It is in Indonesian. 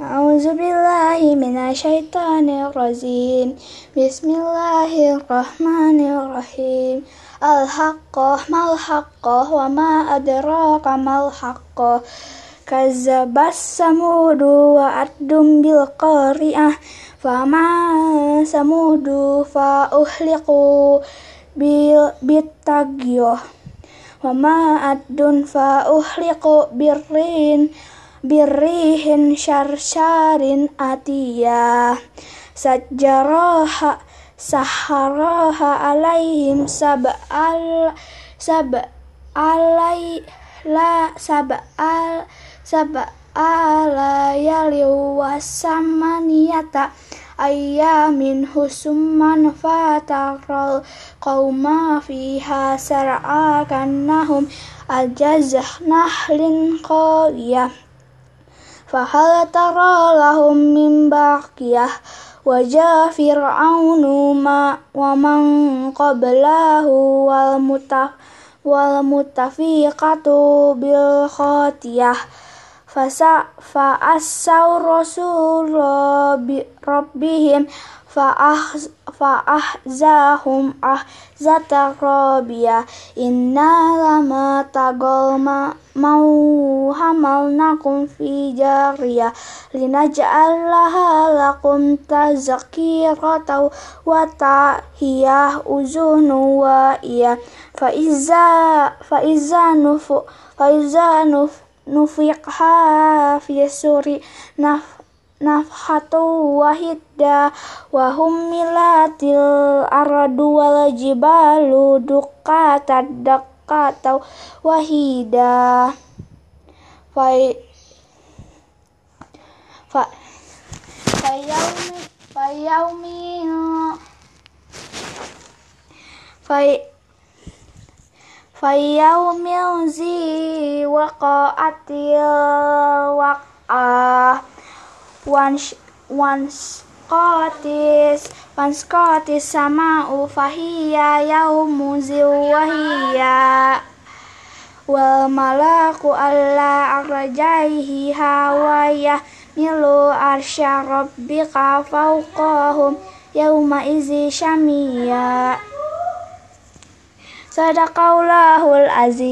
أعوذ بالله من الشيطان الرجيم بسم الله الرحمن الرحيم الحق ما الحق وما أدراك ما الحق كذب الثمود وعد بالقارعة فما ثمود فأهلكوا بالطاغية وما عد فأهلكوا بالرين birihin syarsyarin atiyah sajaraha saharaha alaihim sab'al sab'alai la sab'al ya yali wasamaniyata ayamin husumman fatarol qauma fiha sar'a kannahum ajazah nahlin qawiyah. فهل ترى لهم من باقية وجاء فرعون ومن قبله والمتفقة fasa fa'asau rasul rabbihim fa'ah fa'ahzahum ahzata rabiya inna lama tagol ma mau hamal nakum fi jariya. Linaj'alaha lakum tazkiratan wa tahiyah uzunu wa iya. Fa'iza fa'iza nufu fa'iza nufu nufiqha fi suri naf nafhatu wahida wahumila milatil aradu wal jibalu duqata daqata wahida. Fa fa fa yaumi fai yaumi fa fa yaumi waqa'atil waq'ah once once qatis once qatis sama'u fahiya yaumu ziwahiya wal malaku alla arjaihi Hawaya, milu arsya rabbika fawqahum yauma izi syamiya sadaqallahul aziz.